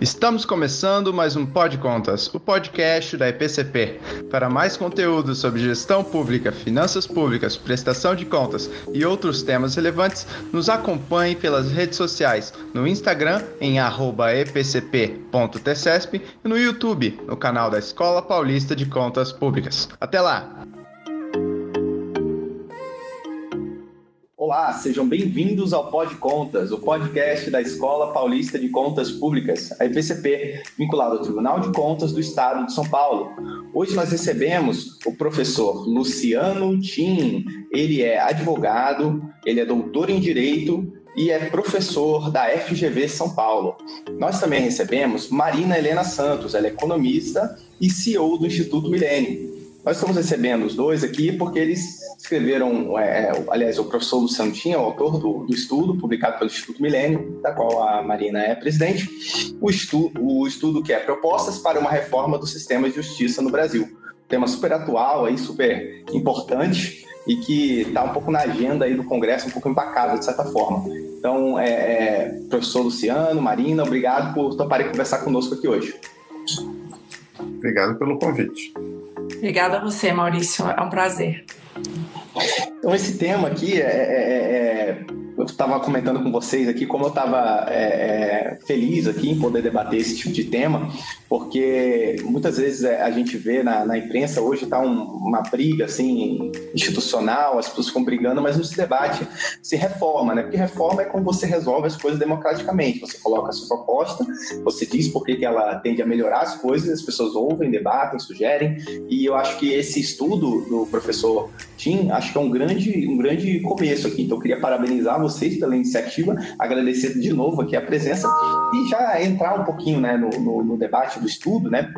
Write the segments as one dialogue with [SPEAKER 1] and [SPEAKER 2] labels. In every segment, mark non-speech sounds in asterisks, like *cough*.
[SPEAKER 1] Estamos começando mais um Pod Contas, o podcast da EPCP. Para mais conteúdo sobre gestão pública, finanças públicas, prestação de contas e outros temas relevantes, nos acompanhe pelas redes sociais, no Instagram em @epcp.tcesp e no YouTube, no canal da Escola Paulista de Contas Públicas. Até lá!
[SPEAKER 2] Olá, sejam bem-vindos ao Pod Contas, o podcast da Escola Paulista de Contas Públicas, a IPCP, vinculado ao Tribunal de Contas do Estado de São Paulo. Hoje nós recebemos o professor Luciano Tim. Ele é advogado, ele é doutor em Direito e é professor da FGV São Paulo. Nós também recebemos Marina Helena Santos, ela é economista e CEO do Instituto Milênio. Nós estamos recebendo os dois aqui porque eles escreveram, é, aliás, o professor Luciano Tinha, o autor do, do, estudo, publicado pelo Instituto Milênio, da qual a Marina é presidente, o estudo, o estudo que é Propostas para uma Reforma do Sistema de Justiça no Brasil. Tema super atual, aí, super importante, e que está um pouco na agenda aí do Congresso, um pouco empacado, de certa forma. Então, é, é, professor Luciano, Marina, obrigado por toparem conversar conosco aqui hoje.
[SPEAKER 3] Obrigado pelo convite.
[SPEAKER 4] Obrigada a você, Maurício. É um prazer.
[SPEAKER 2] Então, esse tema aqui é, é, é, é eu estava comentando com vocês aqui como eu estava é, é, feliz aqui em poder debater esse tipo de tema, porque muitas vezes é, a gente vê na, na imprensa hoje está um, uma briga assim institucional, as pessoas ficam brigando, mas não se debate se reforma, né? Porque reforma é como você resolve as coisas democraticamente. Você coloca a sua proposta, você diz por que ela tende a melhorar as coisas, as pessoas ouvem, debatem, sugerem, e eu acho que esse estudo do professor Tim, acho que é um grande, um grande começo aqui. Então, queria parabenizar vocês pela iniciativa, agradecer de novo aqui a presença e já entrar um pouquinho né, no, no, no debate do estudo, né?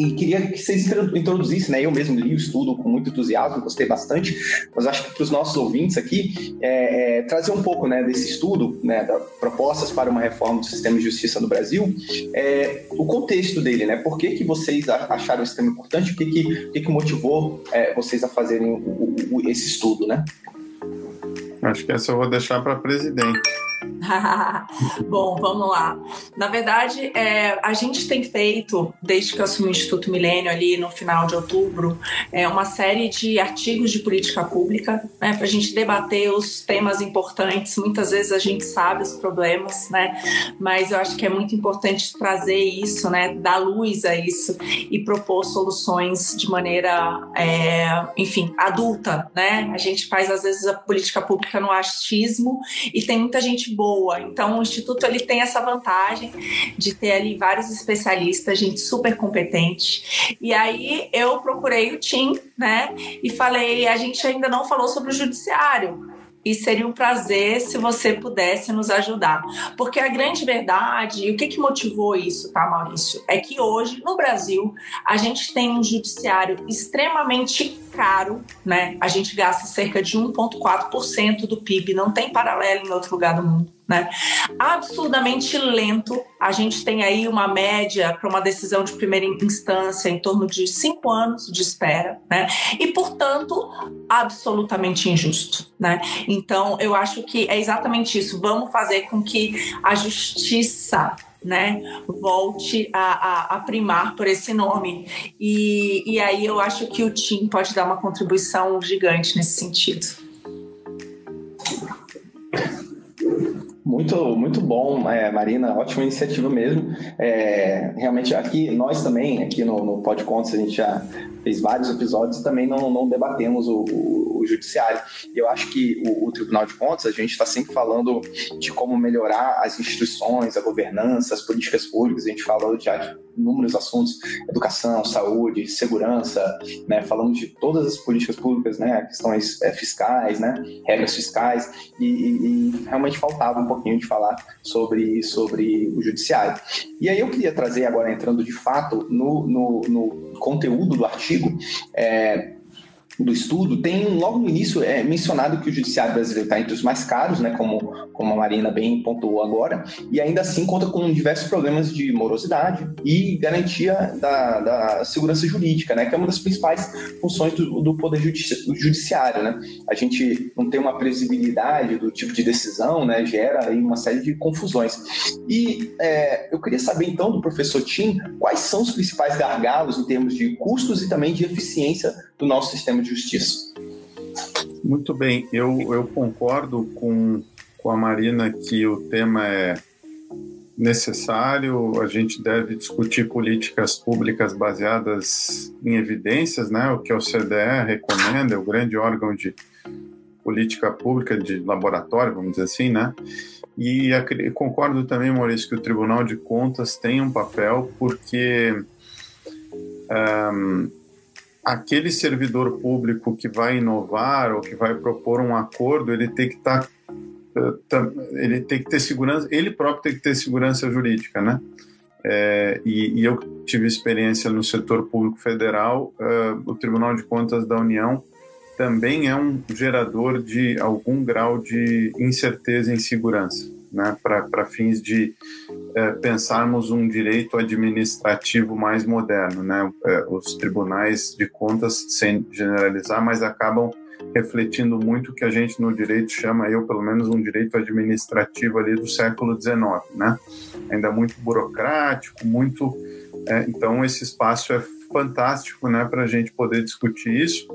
[SPEAKER 2] E queria que vocês introduzissem, né? Eu mesmo li o estudo com muito entusiasmo, gostei bastante, mas acho que para os nossos ouvintes aqui, é, é, trazer um pouco né, desse estudo, né, da propostas para uma reforma do sistema de justiça no Brasil, é, o contexto dele, né? Por que, que vocês acharam esse tema importante? O que, que, o que, que motivou é, vocês a fazerem o, o, esse estudo, né?
[SPEAKER 3] Acho que essa eu vou deixar para presidente. *laughs*
[SPEAKER 4] Bom, vamos lá. Na verdade, é, a gente tem feito, desde que eu assumi o Instituto Milênio ali no final de outubro, é, uma série de artigos de política pública, né, para a gente debater os temas importantes. Muitas vezes a gente sabe os problemas, né, mas eu acho que é muito importante trazer isso, né, dar luz a isso e propor soluções de maneira, é, enfim, adulta, né? A gente faz às vezes a política pública no achismo e tem muita gente boa. Então, o Instituto ele tem essa vantagem de ter ali vários especialistas, gente super competente. E aí eu procurei o Tim, né? E falei, a gente ainda não falou sobre o judiciário e seria um prazer se você pudesse nos ajudar. Porque a grande verdade, e o que, que motivou isso, tá, Maurício? É que hoje, no Brasil, a gente tem um judiciário extremamente caro, né? A gente gasta cerca de 1,4% do PIB, não tem paralelo em outro lugar do mundo. Né? Absurdamente lento. A gente tem aí uma média para uma decisão de primeira instância em torno de cinco anos de espera, né? E, portanto, absolutamente injusto, né? Então, eu acho que é exatamente isso. Vamos fazer com que a justiça né, volte a, a, a, primar por esse nome. E, e aí eu acho que o Tim pode dar uma contribuição gigante nesse sentido.
[SPEAKER 2] Muito, muito bom, é, Marina, ótima iniciativa mesmo. É, realmente, aqui, nós também, aqui no, no Pod Contos, a gente já fez vários episódios e também não, não debatemos o, o, o judiciário. Eu acho que o, o, Tribunal de Contas, a gente está sempre falando de como melhorar as instituições, a governança, as políticas públicas, a gente falou de inúmeros assuntos, educação, saúde, segurança, né? falamos de todas as políticas públicas, né? questões é, fiscais, né? regras fiscais, e, e, e realmente faltava um pouquinho de falar sobre, sobre o judiciário. E aí eu queria trazer agora, entrando de fato no, no, no conteúdo do artigo, é, do estudo, tem logo no início é, mencionado que o judiciário brasileiro está entre os mais caros, né, como, como a Marina bem pontuou agora, e ainda assim conta com diversos problemas de morosidade e garantia da, da segurança jurídica, né, que é uma das principais funções do, do poder judici judiciário. Né? A gente não tem uma previsibilidade do tipo de decisão, né, gera aí uma série de confusões. E é, eu queria saber então do professor Tim quais são os principais gargalos em termos de custos e também de eficiência do nosso sistema de justiça.
[SPEAKER 3] Muito bem, eu, eu concordo com, com a Marina que o tema é necessário, a gente deve discutir políticas públicas baseadas em evidências, né? O que o CDE recomenda, é o grande órgão de política pública de laboratório, vamos dizer assim, né? E concordo também, Maurício, que o Tribunal de Contas tem um papel porque um, aquele servidor público que vai inovar ou que vai propor um acordo, ele tem que estar tá, ele tem que ter segurança, ele próprio tem que ter segurança jurídica, né? É, e, e, eu tive experiência no setor público federal, uh, o Tribunal de Contas da União também é um gerador de algum grau de incerteza em segurança né, para fins de é, pensarmos um direito administrativo mais moderno. Né? É, os tribunais de contas, sem generalizar, mas acabam refletindo muito o que a gente no direito chama, eu pelo menos, um direito administrativo ali do século XIX, né? Ainda muito burocrático, muito... É, então, esse espaço é fantástico né, para a gente poder discutir isso.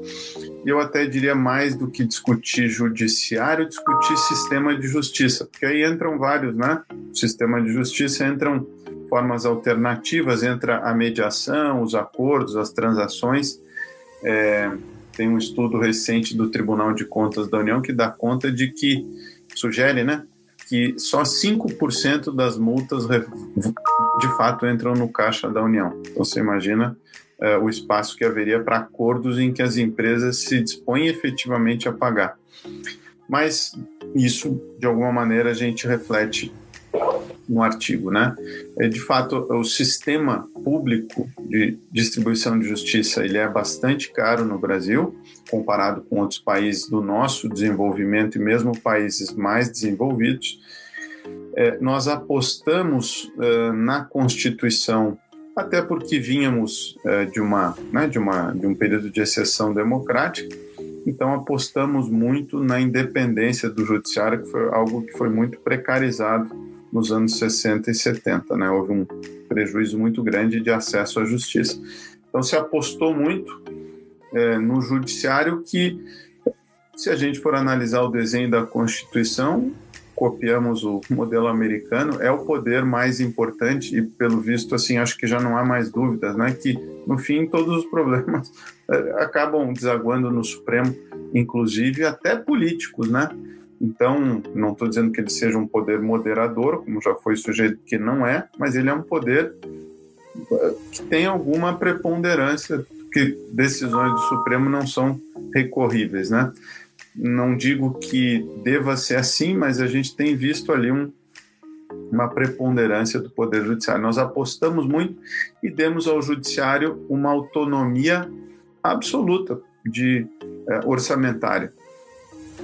[SPEAKER 3] Eu até diria mais do que discutir judiciário, discutir sistema de justiça, porque aí entram vários, né? sistema de justiça entram formas alternativas, entra a mediação, os acordos, as transações. É, tem um estudo recente do Tribunal de Contas da União que dá conta de que, sugere, né, que só 5% das multas de fato entram no caixa da União. Então você imagina uh, o espaço que haveria para acordos em que as empresas se dispõem efetivamente a pagar. Mas isso, de alguma maneira, a gente reflete no artigo, né? É, de fato, o sistema público de distribuição de justiça ele é bastante caro no Brasil, comparado com outros países do nosso desenvolvimento e mesmo países mais desenvolvidos. É, nós apostamos uh, na Constituição até porque vínhamos é, de, uma, né, de, uma, de um período de exceção democrática, então apostamos muito na independência do judiciário, que foi algo que foi muito precarizado nos anos 60 e 70, né? houve um prejuízo muito grande de acesso à justiça. Então se apostou muito é, no judiciário que, se a gente for analisar o desenho da Constituição, copiamos o modelo americano, é o poder mais importante e, pelo visto, assim, acho que já não há mais dúvidas, né? Que, no fim, todos os problemas *laughs* eh, acabam desaguando no Supremo, inclusive até políticos, né? Então, não estou dizendo que ele seja um poder moderador, como já foi sujeito que não é, mas ele é um poder eh, que tem alguma preponderância, que decisões do Supremo não são recorríveis, né? Não digo que deva ser assim, mas a gente tem visto ali um, uma preponderância do Poder Judiciário. Nós apostamos muito e demos ao Judiciário uma autonomia absoluta de é, orçamentária.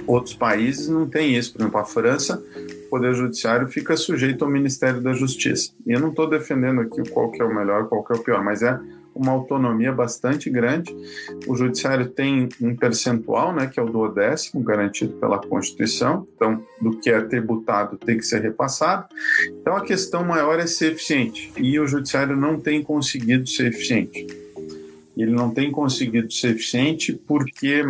[SPEAKER 3] Outros países não têm isso. Por exemplo, a França, o Poder Judiciário fica sujeito ao Ministério da Justiça. E eu não estou defendendo aqui qual que é o melhor, qual que é o pior, mas é uma autonomia bastante grande. O judiciário tem um percentual, né, que é o duodécimo, garantido pela Constituição, então, do que é tributado tem que ser repassado. Então, a questão maior é ser eficiente, e o judiciário não tem conseguido ser eficiente. Ele não tem conseguido ser eficiente porque,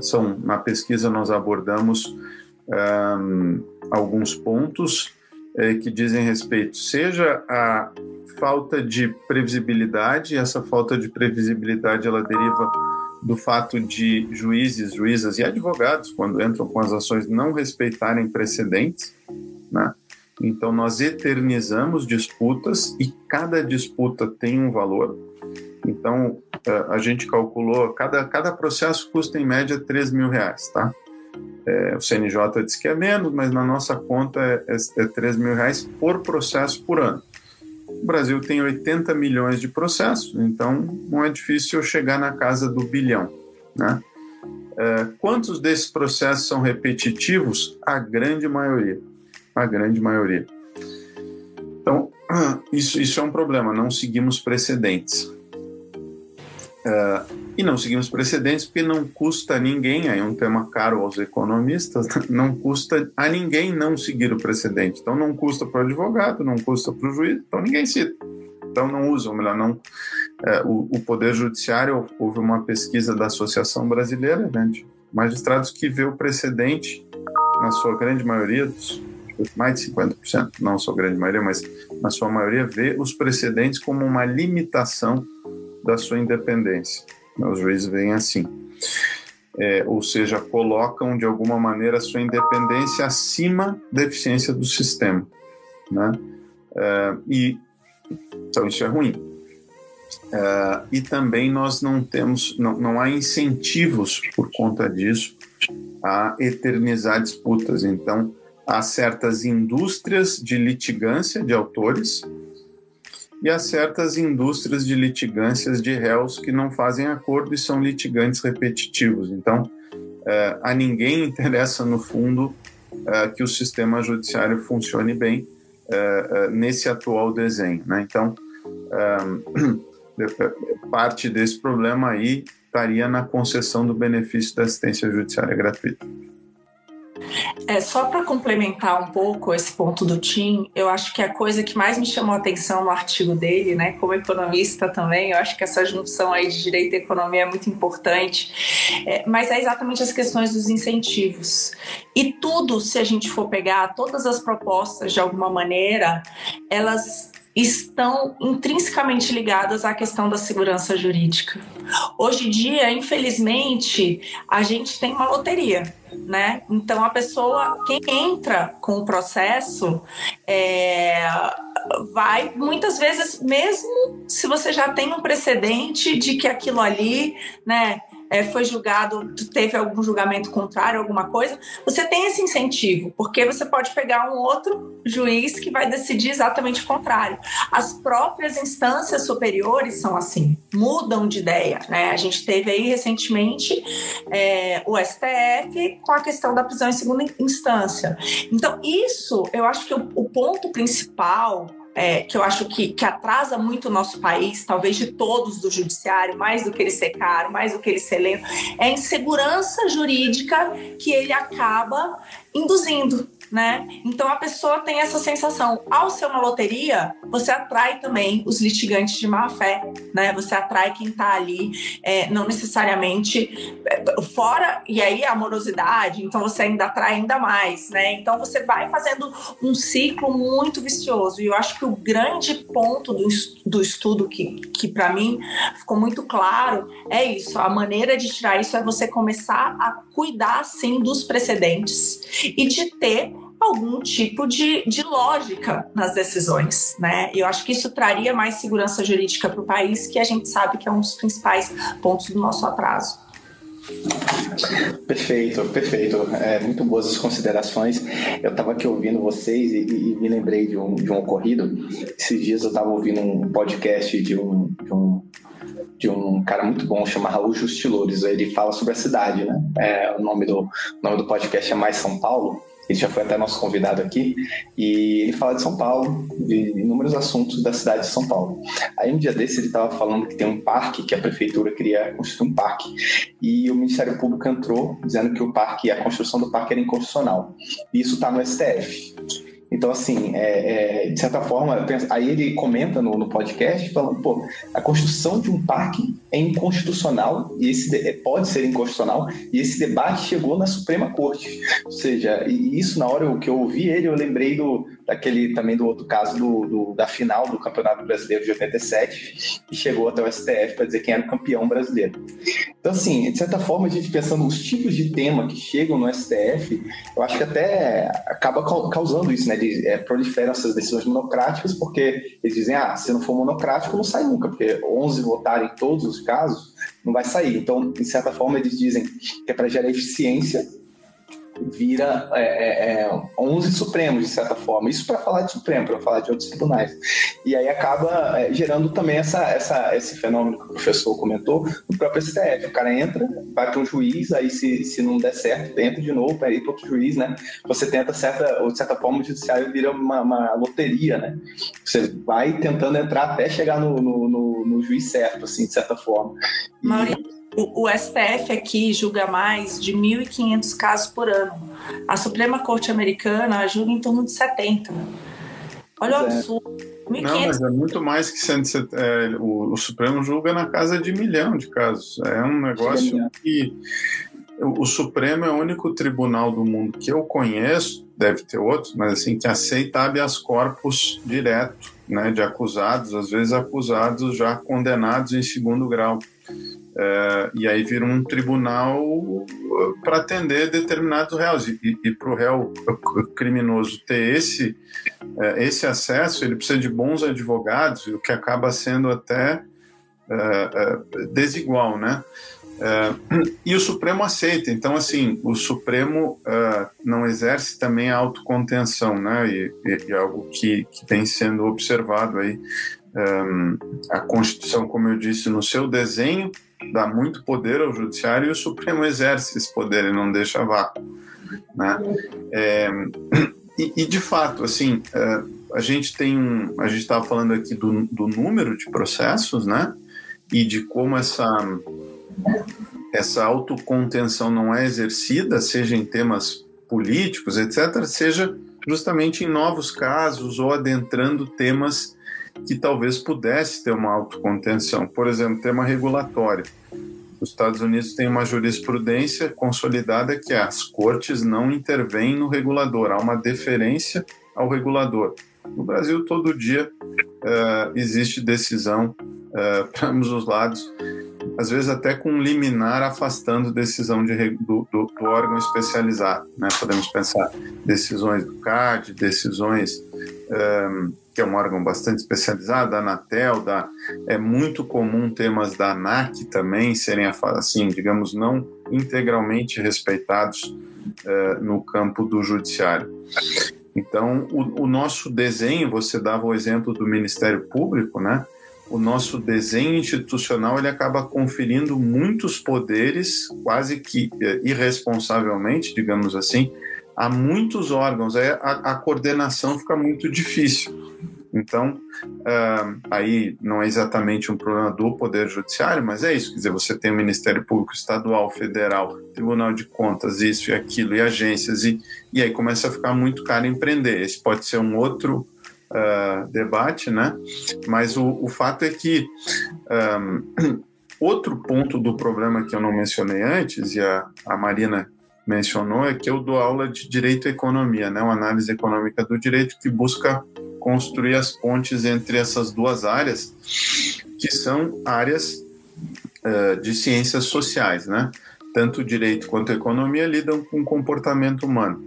[SPEAKER 3] são, na pesquisa, nós abordamos um, alguns pontos é, que dizem respeito, seja a falta de previsibilidade, essa falta de previsibilidade ela deriva do fato de juízes, juízas e advogados, quando entram com as ações, não respeitarem precedentes, né? Então, nós eternizamos disputas e cada disputa tem um valor. Então, é, a gente calculou, cada, cada processo custa em média 3 mil reais, tá? É, o CNJ diz que é menos, mas na nossa conta é, é, é 3 mil reais por processo por ano. O Brasil tem 80 milhões de processos, então não é difícil chegar na casa do bilhão. Né? É, quantos desses processos são repetitivos? A grande maioria. A grande maioria. Então, *clears throat* isso, isso é um problema, não seguimos precedentes. Uh, e não seguimos precedentes porque não custa a ninguém, aí é um tema caro aos economistas, *laughs* não custa a ninguém não seguir o precedente. Então não custa para o advogado, não custa para o juiz, então ninguém cita. Então não usa, ou melhor, não. É, o, o, Poder Judiciário, houve uma pesquisa da Associação Brasileira né, de magistrados que vê o precedente, na sua grande maioria, mais de 50%, não sua grande maioria, mas na sua maioria, vê os precedentes como uma limitação da sua independência. Os juízes veem assim. É, ou seja, colocam de alguma maneira a sua independência acima da eficiência do sistema. Né? É, e, então, isso é ruim. É, e também nós não temos, não, não há incentivos por conta disso a eternizar disputas. Então, há certas indústrias de litigância de autores e há certas indústrias de litigâncias de réus que não fazem acordo e são litigantes repetitivos. Então, é, a ninguém *laughs* interessa, no fundo, é, que o sistema judiciário funcione bem é, nesse atual desenho. Né? Então, *clears throat* parte desse problema aí estaria na concessão do benefício da assistência judiciária gratuita.
[SPEAKER 4] É, só para complementar um pouco esse ponto do Tim, eu acho que a coisa que mais me chamou a atenção no artigo dele, né, como economista também, eu acho que essa junção aí de direito e economia é muito importante, é, mas é exatamente as questões dos incentivos. E tudo, se a gente for pegar, todas as propostas, de alguma maneira, elas estão intrinsecamente ligadas à questão da segurança jurídica. Hoje em dia, infelizmente, a gente tem uma loteria, né? Então a pessoa, quem entra com o processo, é, vai muitas vezes, mesmo se você já tem um precedente de que aquilo ali, né? É, foi julgado, teve algum julgamento contrário, alguma coisa, você tem esse incentivo, porque você pode pegar um outro juiz que vai decidir exatamente o contrário. As próprias instâncias superiores são assim, mudam de ideia. Né? A gente teve aí recentemente é, o STF com a questão da prisão em segunda instância. Então, isso eu acho que o, o ponto principal é, que eu acho que, que atrasa muito o nosso país, talvez de todos do judiciário, mais do que ele ser caro, mais do que ele ser lento, é a insegurança jurídica que ele acaba induzindo né? Então a pessoa tem essa sensação. Ao ser uma loteria, você atrai também os litigantes de má fé, né? Você atrai quem está ali, é, não necessariamente é, fora, e aí a amorosidade, então você ainda atrai ainda mais, né? Então você vai fazendo um ciclo muito vicioso. E eu acho que o grande ponto do, do estudo que, que para mim ficou muito claro é isso. A maneira de tirar isso é você começar a cuidar, sim, dos precedentes e de ter algum tipo de, de lógica nas decisões, né? Eu acho que isso traria mais segurança jurídica para o país, que a gente sabe que é um dos principais pontos do nosso atraso.
[SPEAKER 2] Perfeito, perfeito. É, muito boas as considerações. Eu estava aqui ouvindo vocês e, e, me lembrei de um, de um ocorrido. Esses dias eu estava ouvindo um podcast de um, de um de um cara muito bom chamado Raul Justilores. Ele fala sobre a cidade, né? É, o nome do, o nome do podcast é Mais São Paulo. Ele já foi até nosso convidado aqui e ele fala de São Paulo, de inúmeros assuntos da cidade de São Paulo. Aí um dia desse ele estava falando que tem um parque, que a prefeitura queria construir um parque e o Ministério Público entrou dizendo que o parque, a construção do parque era inconstitucional. E isso está no STF. Então, assim, é, é, de certa forma, penso, aí ele comenta no, no, podcast falando, pô, a construção de um parque é inconstitucional e esse é, pode ser inconstitucional e esse debate chegou na Suprema Corte. Ou seja, e isso na hora que eu ouvi ele, eu lembrei do, daquele também do outro caso do, do, da final do Campeonato Brasileiro de 87, que chegou até o STF para dizer quem era o campeão brasileiro. Então, assim, de certa forma, a gente pensando nos tipos de tema que chegam no STF, eu acho que até acaba causando isso, né? De, é, proliferam essas decisões monocráticas, porque eles dizem, ah, se não for monocrático, não sai nunca, porque 11 votarem em todos os casos, não vai sair. Então, de certa forma, eles dizem que é para gerar eficiência vira é, é, 11 é, Supremos, de certa forma. Isso para falar de Supremo, para falar de outros tribunais. E aí acaba é, gerando também essa, essa, esse fenômeno que o professor comentou no próprio STF. O cara entra, vai para um juiz, aí se, se não der certo, entra de novo ir para outro juiz, né? Você tenta, certa, ou de certa forma, o judiciário vira uma, uma loteria, né? Você vai tentando entrar até chegar no, no, no, no juiz certo, assim, de certa forma.
[SPEAKER 4] E... Maurício, o, STF aqui julga mais de 1.500 casos por ano. A Suprema Corte Americana julga em torno de 70. Olha o é. absurdo.
[SPEAKER 3] Não, mas é muito mais que 170. É, o, o, Supremo julga na casa de milhão de casos. É um negócio que. O, o Supremo é o único tribunal do mundo que eu conheço, deve ter outros, mas assim, que aceita habeas corpus direto, né, de acusados, às vezes acusados já condenados em segundo grau. É, e aí vira um tribunal para atender determinados réus. E, e para o réu criminoso ter esse, é, esse acesso, ele precisa de bons advogados, o que acaba sendo até é, é desigual, né? É, e o Supremo aceita, então assim, o Supremo é, não exerce também a autocontenção, né? E, e, e algo que, que vem sendo observado aí. a Constituição, como eu disse, no seu desenho, dá muito poder ao judiciário e o Supremo exerce esse poder e não deixa vácuo, né? É, e, e, de fato, assim, é, a gente tem um, a gente estava falando aqui do, do número de processos, né? E de como essa essa autocontenção não é exercida, seja em temas políticos, etc., seja justamente em novos casos ou adentrando temas que talvez pudesse ter uma autocontenção. Por exemplo, tema regulatório. Os Estados Unidos têm uma jurisprudência consolidada que as cortes não intervêm no regulador, há uma deferência ao regulador. No Brasil, todo dia uh, existe decisão uh, *laughs* para ambos os lados, às vezes até com liminar afastando decisão de, do, do, do, órgão especializado. Né? Podemos pensar decisões do CAD, decisões eh, que é um órgão bastante especializado, da Anatel, da, é muito comum temas da ANAC também serem, assim, digamos, não integralmente respeitados uh, no campo do judiciário. Então, o, o, nosso desenho, você dava o exemplo do Ministério Público, né? O nosso desenho institucional ele acaba conferindo muitos poderes, quase que uh, irresponsavelmente, digamos assim, a muitos órgãos. A, a coordenação fica muito difícil. Então, uh, aí não é exatamente um problema do Poder Judiciário, mas é isso. Quer dizer, você tem o Ministério Público Estadual, Federal, Tribunal de Contas, isso e aquilo, e agências, e, e aí começa a ficar muito caro empreender. Esse pode ser um outro uh, debate, né? Mas o, o fato é que. Um, *clears throat* outro ponto do problema que eu não mencionei antes, e a, a Marina mencionou, é que eu dou aula de Direito e Economia, né? uma análise econômica do direito que busca construir as pontes entre essas duas áreas, que são áreas uh, de ciências sociais, né? Tanto direito quanto economia lidam com o comportamento humano.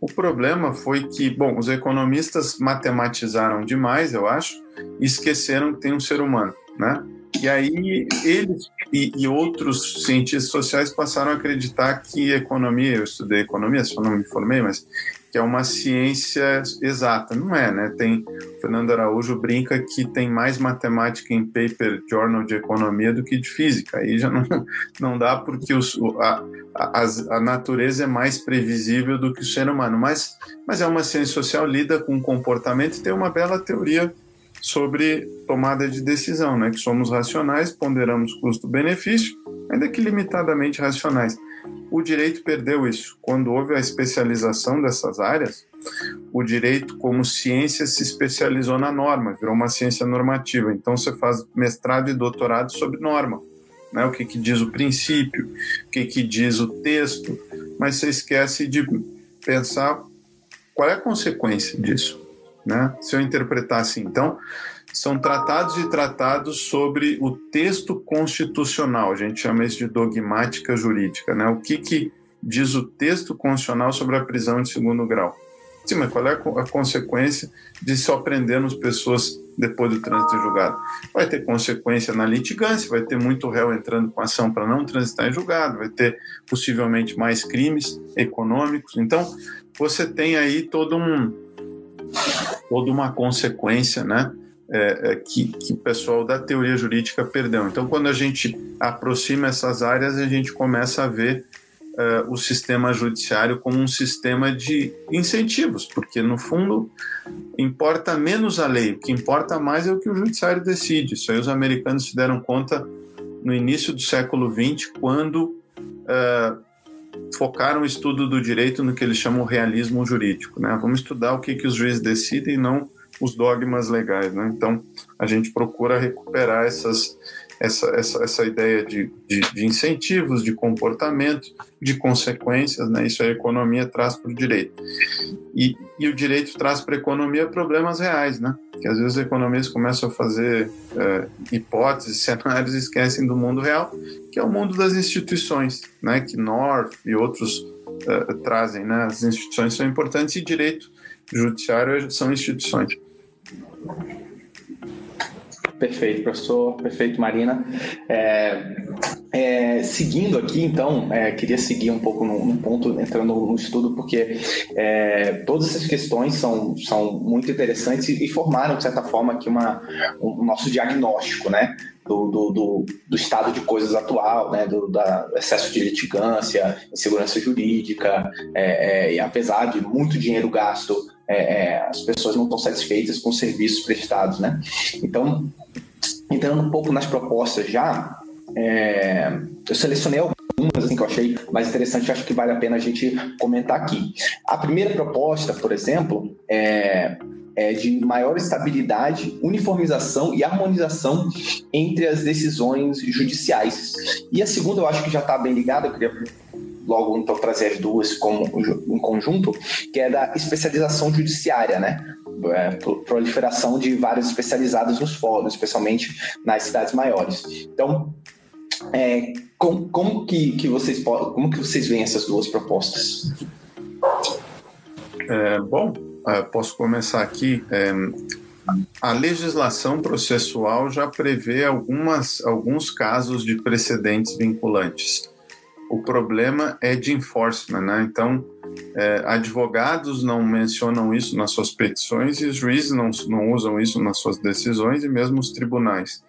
[SPEAKER 3] O problema foi que, bom, os economistas matematizaram demais, eu acho, e esqueceram que tem um ser humano, né? E aí eles e, e, outros cientistas sociais passaram a acreditar que economia, eu estudei economia, só não me formei, mas que é uma ciência exata. Não é, né? Tem, Fernando Araújo brinca que tem mais matemática em paper journal de economia do que de física. Aí já *laughs* não, não dá porque os, a, a, a natureza é mais previsível do que o ser humano. Mas, mas é uma ciência social, lida com comportamento e tem uma bela teoria sobre tomada de decisão, né? Que somos racionais, ponderamos custo-benefício, ainda que limitadamente racionais. O direito perdeu isso. Quando houve a especialização dessas áreas, o direito, como ciência, se especializou na norma, virou uma ciência normativa. Então, você faz mestrado e doutorado sobre norma. Né? O que, que diz o princípio, o que, que diz o texto, mas você esquece de pensar qual é a consequência disso. Né? Se eu interpretar assim, então, são tratados e tratados sobre o texto constitucional, a gente chama isso de dogmática jurídica, né? O que, que diz o texto constitucional sobre a prisão de segundo grau? Sim, mas qual é a consequência de só prendermos pessoas depois do trânsito em julgado? Vai ter consequência na litigância, vai ter muito réu entrando com ação para não transitar em julgado, vai ter possivelmente mais crimes econômicos. Então, você tem aí todo um, toda uma consequência, né? É, é, que, que, o pessoal da teoria jurídica perdeu. Então, quando a gente aproxima essas áreas, a gente começa a ver uh, o sistema judiciário como um sistema de incentivos, porque no fundo importa menos a lei, o que importa mais é o que o judiciário decide. Isso aí os americanos se deram conta no início do século XX, quando uh, focaram o estudo do direito no que eles chamam realismo jurídico. Né? Vamos estudar o que, que os juízes decidem, não os dogmas legais. Né? Então, a gente procura recuperar essas essa, essa, essa ideia de, de, de, incentivos, de comportamento, de consequências, né? isso a economia traz para o direito. E, e o direito traz para a economia problemas reais, né? que às vezes os economistas começam a fazer é, hipóteses, *laughs* cenários e esquecem do mundo real, que é o mundo das instituições, né? que North e outros é, trazem. Né? As instituições são importantes e direito judiciário são instituições.
[SPEAKER 2] Perfeito, professor. Perfeito, Marina. É, é, seguindo aqui, então, é, queria seguir um pouco no, ponto, entrando no estudo, porque é, todas essas questões são, são muito interessantes e, formaram, de certa forma, aqui uma, um, um nosso diagnóstico, né? Do, do, do, do, estado de coisas atual, né, do da excesso de litigância, insegurança jurídica, é, é, e apesar de muito dinheiro gasto é, é, as pessoas não estão satisfeitas com os serviços prestados, né? Então, entrando um pouco nas propostas já, é, eu selecionei algumas assim, que eu achei mais interessante, acho que vale a pena a gente comentar aqui. A primeira proposta, por exemplo, é, é de maior estabilidade, uniformização e harmonização entre as decisões judiciais. E a segunda, eu acho que já está bem ligada, eu queria logo então trazer as duas como em conjunto, que é da especialização judiciária, né? É, proliferação de vários especializados nos fóruns, especialmente nas cidades maiores. Então, é, como, como que, que vocês como que vocês veem essas duas propostas?
[SPEAKER 3] É, bom, é, posso começar aqui. É, a legislação processual já prevê algumas, alguns casos de precedentes vinculantes o problema é de enforcement, né? Então, é, advogados não mencionam isso nas suas petições e os juízes não, não usam isso nas suas decisões e mesmo os tribunais.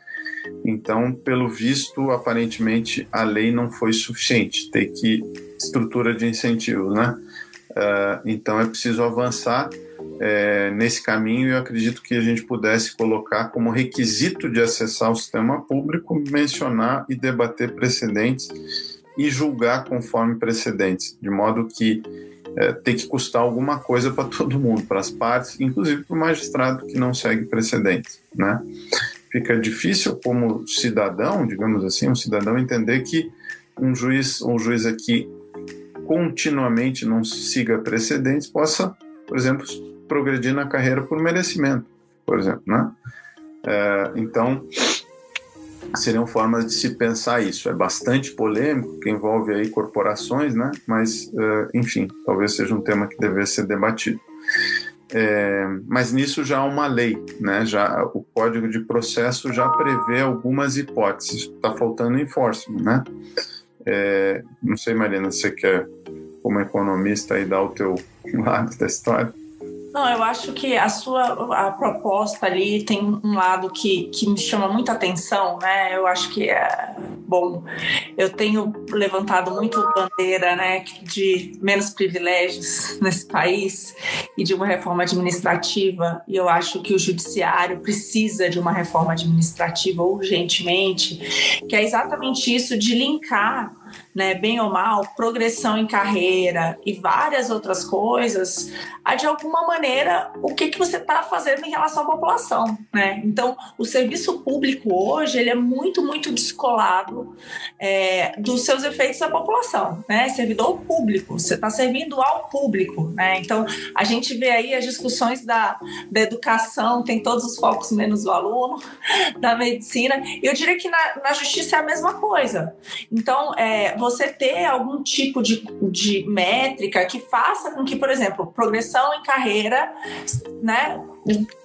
[SPEAKER 3] Então, pelo visto, aparentemente a lei não foi suficiente, tem que estrutura de incentivos, né? Uh, então é preciso avançar é, nesse caminho e eu acredito que a gente pudesse colocar como requisito de acessar o sistema público mencionar e debater precedentes e julgar conforme precedentes, de modo que é, tem que custar alguma coisa para todo mundo, para as partes, inclusive para o magistrado que não segue precedentes, né? Fica difícil como cidadão, digamos assim, um cidadão entender que um juiz, um juiz aqui continuamente não siga precedentes possa, por exemplo, progredir na carreira por merecimento, por exemplo, né? É, então seriam formas de se pensar isso. É bastante polêmico, que envolve aí corporações, né? Mas, uh, enfim, talvez seja um tema que devesse ser debatido. É, mas nisso já há uma lei, né? Já o Código de Processo já prevê algumas hipóteses. Está faltando enforcement, né? É, não sei, Marina, você quer, como economista, aí dar o teu *laughs* lado da história?
[SPEAKER 4] Não, eu acho que a sua a proposta ali tem um lado que, que me chama muita atenção, né? Eu acho que é bom. Eu tenho levantado muito bandeira, né, de menos privilégios nesse país e de uma reforma administrativa. E eu acho que o judiciário precisa de uma reforma administrativa urgentemente, que é exatamente isso de linkar né, bem ou mal, progressão em carreira e várias outras coisas, a de alguma maneira o que, que você está fazendo em relação à população. Né? Então, o serviço público hoje ele é muito, muito descolado é, dos seus efeitos à população. Né? Servidor público, você está servindo ao público. Né? Então, a gente vê aí as discussões da, da educação, tem todos os focos menos o aluno, *laughs* da medicina, e eu diria que na, na justiça é a mesma coisa. Então, é, é, você ter algum tipo de, de métrica que faça com que, por exemplo, progressão em carreira, né,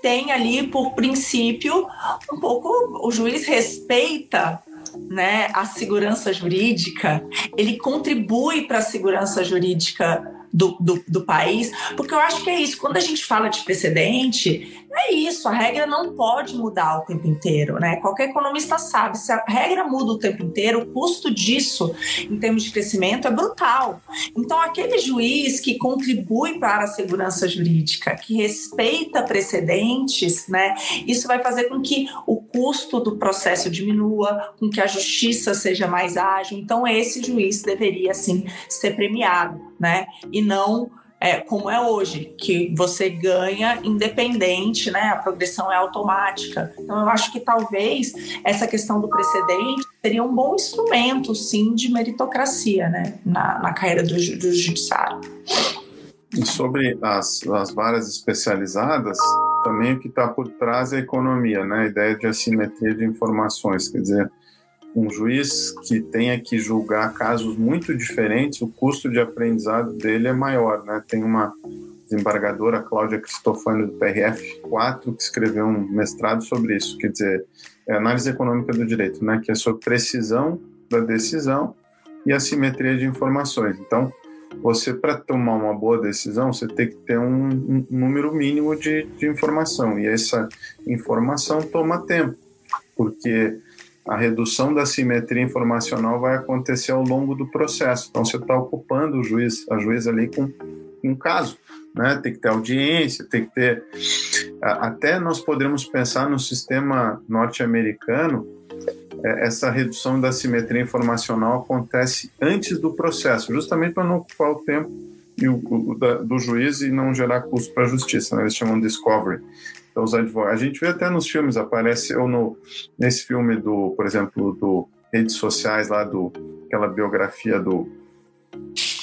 [SPEAKER 4] tem ali por princípio um pouco o juiz respeita né, a segurança jurídica, ele contribui para a segurança jurídica do, do, do, país, porque eu acho que é isso. Quando a gente fala de precedente, é isso. A regra não pode mudar o tempo inteiro, né? Qualquer economista sabe. Se a regra muda o tempo inteiro, o custo disso, em termos de crescimento, é brutal. Então, aquele juiz que contribui para a segurança jurídica, que respeita precedentes, né? Isso vai fazer com que o custo do processo diminua, com que a justiça seja mais ágil. Então, esse juiz deveria, sim, ser premiado, né? E não é, como é hoje, que você ganha independente, né? A progressão é automática. Então, eu acho que talvez essa questão do precedente seria um bom instrumento, sim, de meritocracia, né? Na, na carreira do, do judiciário.
[SPEAKER 3] E sobre as, as varas especializadas, também o que está por trás é a economia, né? A ideia de assimetria de informações, quer dizer, um juiz que tenha que julgar casos muito diferentes, o custo de aprendizado dele é maior, né? Tem uma desembargadora, Cláudia Cristofani, do TRF4, que escreveu um mestrado sobre isso, quer dizer, é análise econômica do direito, né? Que é sobre precisão da decisão e assimetria de informações. Então, você, para tomar uma boa decisão, você tem que ter um, um número mínimo de, de informação, e essa informação toma tempo, porque a redução da simetria informacional vai acontecer ao longo do processo. Então, você está ocupando o juiz, a juiz ali com um caso, né? Tem que ter audiência, tem que ter. Até nós poderíamos pensar no sistema norte-americano, é, essa redução da simetria informacional acontece antes do processo, justamente para não ocupar o tempo do juiz e não gerar custo para a justiça. Né? Eles chamam de discovery os advogados. A gente vê até nos filmes, apareceu no, nesse filme do, por exemplo, do redes sociais lá do aquela biografia do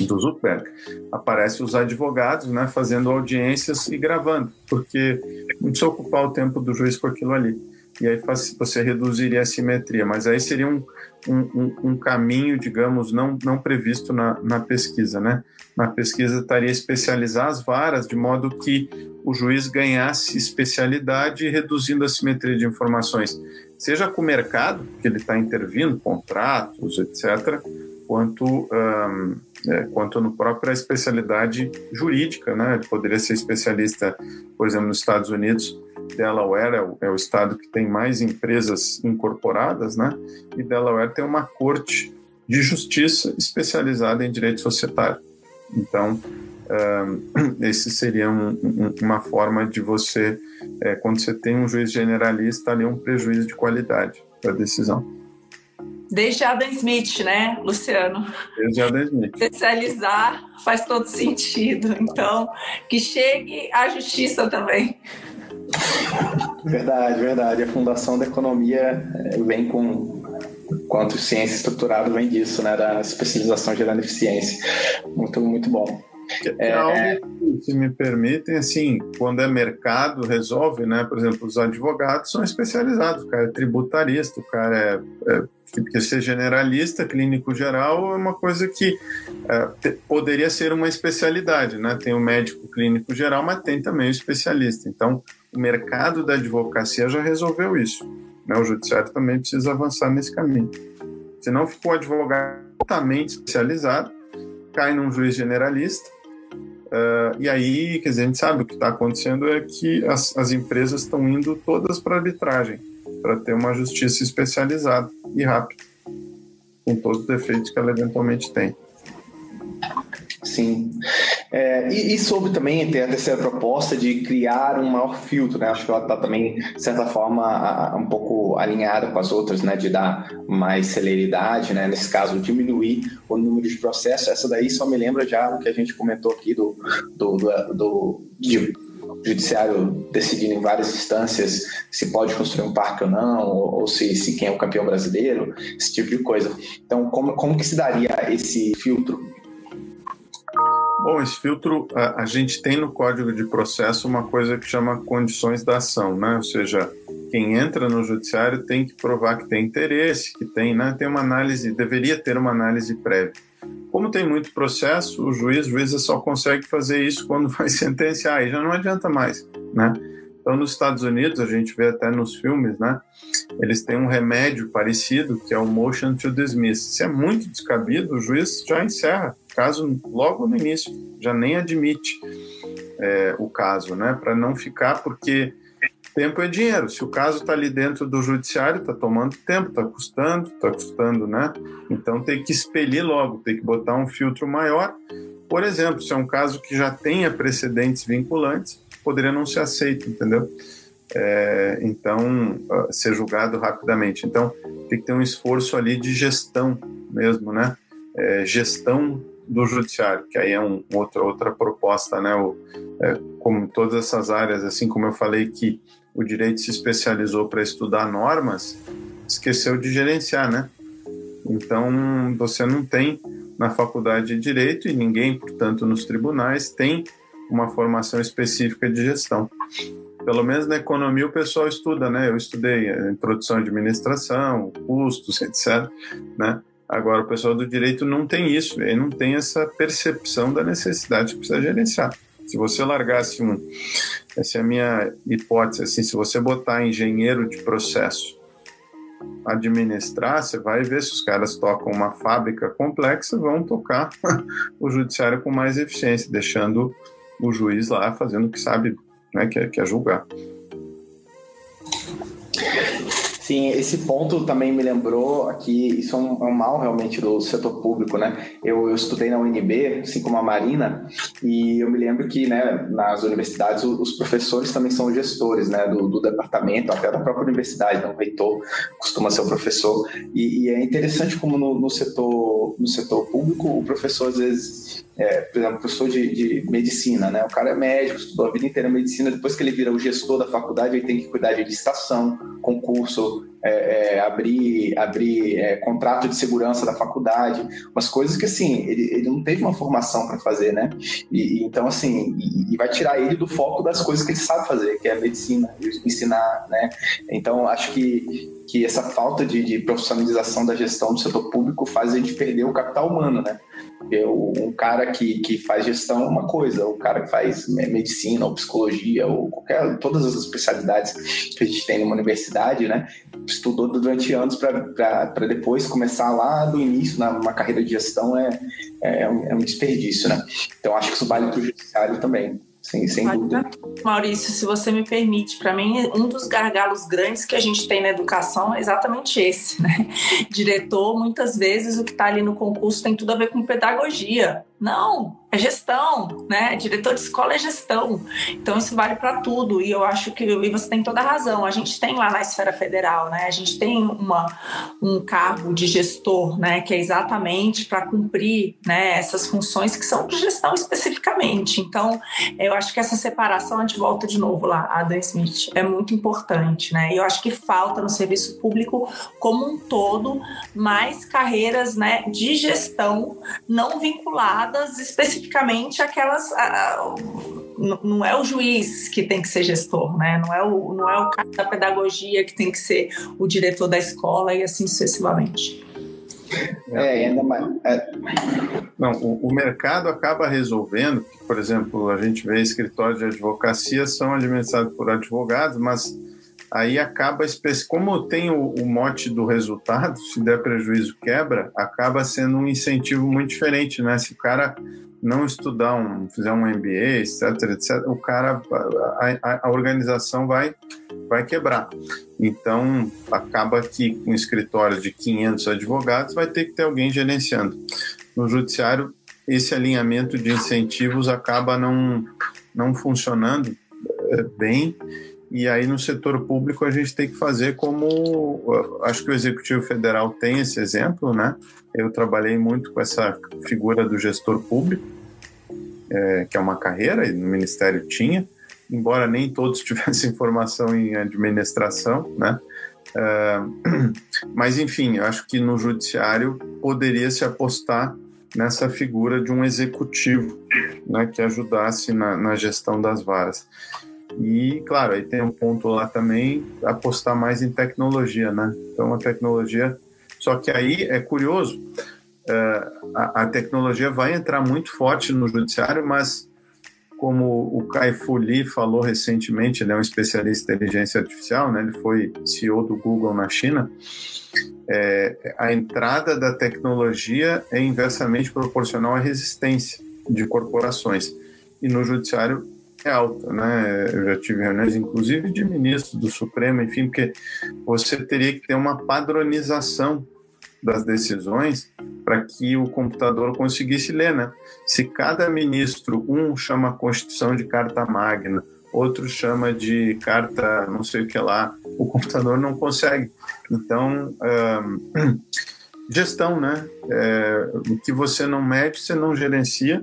[SPEAKER 3] do Zuckerberg, aparece os advogados, né, fazendo audiências e gravando, porque não precisa ocupar o tempo do juiz com aquilo ali. E aí você reduziria a simetria, mas aí seria um, um, um caminho, digamos, não, não previsto na, na pesquisa, né? Na pesquisa estaria especializar as varas de modo que o juiz ganhasse especialidade reduzindo a simetria de informações, seja com o mercado, que ele está intervindo, contratos, etc., quanto, um, é, quanto no própria especialidade jurídica, né? Ele poderia ser especialista, por exemplo, nos Estados Unidos, Delaware é o, é o, estado que tem mais empresas incorporadas, né? E Delaware tem uma corte de justiça especializada em direito societário. Então, um, *clears throat* esse seria um, um, uma forma de você, é, quando você tem um juiz generalista, ali um prejuízo de qualidade da decisão.
[SPEAKER 4] Desde Adam Smith, né, Luciano?
[SPEAKER 3] Desde Adam Smith.
[SPEAKER 4] Especializar faz todo sentido. Então, que chegue à justiça também.
[SPEAKER 2] Verdade, verdade. A fundação da economia eh, vem com quanto ciência estruturada vem disso, né? Da especialização gerando eficiência. Muito, muito bom.
[SPEAKER 3] É, é algo, se me permitem, assim, quando é mercado, resolve, né? Por exemplo, os advogados são especializados, o cara é tributarista, o cara é, é porque ser generalista, clínico geral, é uma coisa que é, te, poderia ser uma especialidade, né? Tem o médico clínico geral, mas tem também o especialista. Então, o mercado da advocacia já resolveu isso. Né? O judiciário também precisa avançar nesse caminho. Se não ficou advogado altamente especializado, cai num juiz generalista, Uh, e aí, quer dizer, a gente sabe o que está acontecendo é que as, as empresas estão indo todas para arbitragem, para ter uma justiça especializada e rápida, com todos os defeitos que ela eventualmente tem.
[SPEAKER 2] Sim. É, e, e, sobre também ter a terceira proposta de criar um maior filtro, né? Acho que ela está também, de certa forma, um pouco alinhada com as outras, né? De dar mais celeridade, né? Nesse caso, diminuir o número de processos. Essa daí só me lembra já o que a gente comentou aqui do, do, do, do de judiciário decidindo em várias instâncias se pode construir um parque ou não, ou, ou, se, se quem é o campeão brasileiro, esse tipo de coisa. Então, como, como que se daria esse filtro
[SPEAKER 3] Bom, esse filtro, a, a, gente tem no Código de Processo uma coisa que chama condições da ação, né? Ou seja, quem entra no judiciário tem que provar que tem interesse, que tem, né, tem uma análise, deveria ter uma análise prévia. Como tem muito processo, o juiz, juiz só consegue fazer isso quando *laughs* vai sentenciar, aí já não adianta mais, né? Então, nos Estados Unidos, a gente vê até nos filmes, né? Eles têm um remédio parecido, que é o motion to dismiss. Se é muito descabido, o juiz já encerra caso logo no início, já nem admite é, o caso, né? Para não ficar, porque tempo é dinheiro. Se o caso está ali dentro do judiciário, está tomando tempo, está custando, está custando, né? Então tem que expelir logo, tem que botar um filtro maior. Por exemplo, se é um caso que já tenha precedentes vinculantes, poderia não ser aceito, entendeu? É, então, uh, ser julgado rapidamente. Então, tem que ter um esforço ali de gestão mesmo, né? É, gestão do judiciário, que aí é um, outra, outra proposta, né? O, é, como todas essas áreas, assim como eu falei que o direito se especializou para estudar normas, esqueceu de gerenciar, né? Então, você não tem na faculdade de direito e ninguém, portanto, nos tribunais tem uma formação específica de gestão. Pelo menos na economia o pessoal estuda, né? Eu estudei eh, introdução à administração, custos, etc. Né? Agora o pessoal do direito não tem isso, ele não tem essa percepção da necessidade que precisa gerenciar. Se você largasse um, essa é a minha hipótese, assim, se você botar engenheiro de processo administrar, você vai ver se os caras tocam uma fábrica complexa, vão tocar *laughs* o judiciário com mais eficiência, deixando o juiz lá fazendo o que sabe, né, que é, que é julgar.
[SPEAKER 2] Sim, esse ponto também me lembrou aqui, isso é um, é um mal realmente do setor público, né? Eu, eu, estudei na UNB, assim como a Marina, e eu me lembro que né, nas universidades os professores também são gestores né, do, do departamento, até da própria universidade, então o reitor costuma ser o professor, e, e é interessante como no, no, setor, no setor público o professor às vezes é, por exemplo, professor de, de, medicina, né? O cara é médico, estudou a vida inteira medicina, depois que ele vira o gestor da faculdade, ele tem que cuidar de licitação, concurso, é, é, abrir, abrir é, contrato de segurança da faculdade, umas coisas que assim ele, ele não teve uma formação para fazer, né? E, então assim e, e, vai tirar ele do foco das coisas que ele sabe fazer, que é a medicina, ensinar, né? Então acho que que essa falta de, de profissionalização da gestão do setor público faz a gente perder o capital humano, né? Porque um cara que, que faz gestão é uma coisa, o cara que faz medicina ou psicologia ou qualquer todas as especialidades que a gente tem numa universidade, né? Estudou durante anos para depois começar lá do início numa carreira de gestão é, é, um, é um desperdício, né? Então acho que isso vale para o judiciário também. Sim, sem dúvida.
[SPEAKER 4] Maurício, se você me permite, para mim, um dos gargalos grandes que a gente tem na educação é exatamente esse, né? *laughs* Diretor, muitas vezes, o que está ali no concurso tem tudo a ver com pedagogia. Não, é gestão, né? Diretor de escola é gestão. Então isso vale para tudo. E eu acho que e você tem toda a razão. A gente tem lá na esfera federal, né? A gente tem uma, um cargo de gestor, né? Que é exatamente para cumprir, né? Essas funções que são de gestão especificamente. Então eu acho que essa separação a gente volta de novo lá, Adam Smith, é muito importante, né? E eu acho que falta no serviço público como um todo mais carreiras, né? De gestão não vinculadas ligadas especificamente àquelas. A, a, não é o juiz que tem que ser gestor, né? Não é o, não é o cara da pedagogia que tem que ser o diretor da escola e assim sucessivamente.
[SPEAKER 2] É, ainda mais. É.
[SPEAKER 3] Não, o, o, mercado acaba resolvendo, por exemplo, a gente vê escritórios de advocacia são administrados por advogados, mas aí acaba, como tem o, o, mote do resultado, se der prejuízo quebra, acaba sendo um incentivo muito diferente, né? Se o cara não estudar, um, fizer um MBA, etc, etc, o cara, a, a organização vai, vai quebrar. Então, acaba que um escritório de 500 advogados vai ter que ter alguém gerenciando. No judiciário, esse alinhamento de incentivos acaba não, não funcionando eh, bem e aí no setor público a gente tem que fazer como acho que o executivo federal tem esse exemplo, né? Eu trabalhei muito com essa figura do gestor público, é, que é uma carreira e no ministério tinha, embora nem todos *laughs* tivessem formação em administração, né? É, *clears throat* mas enfim, acho que no judiciário poderia se apostar nessa figura de um executivo, né, que ajudasse na, na gestão das varas. E, claro, aí tem um ponto lá também, apostar mais em tecnologia, né? Então, a tecnologia. Só que aí é curioso, a, a, tecnologia vai entrar muito forte no judiciário, mas como o Kai Fu Lee falou recentemente, ele é um especialista em inteligência artificial, né? Ele foi CEO do Google na China. É, a entrada da tecnologia é inversamente proporcional à resistência de corporações. E no judiciário é alta, né? Eu já tive reuniões, inclusive, de ministros do Supremo, enfim, porque você teria que ter uma padronização das decisões para que o computador conseguisse ler, né? Se cada ministro, um chama a Constituição de carta magna, outro chama de carta não sei o que lá, o computador não consegue. Então, *clears throat* gestão, né? É, o que você não mede, você não gerencia.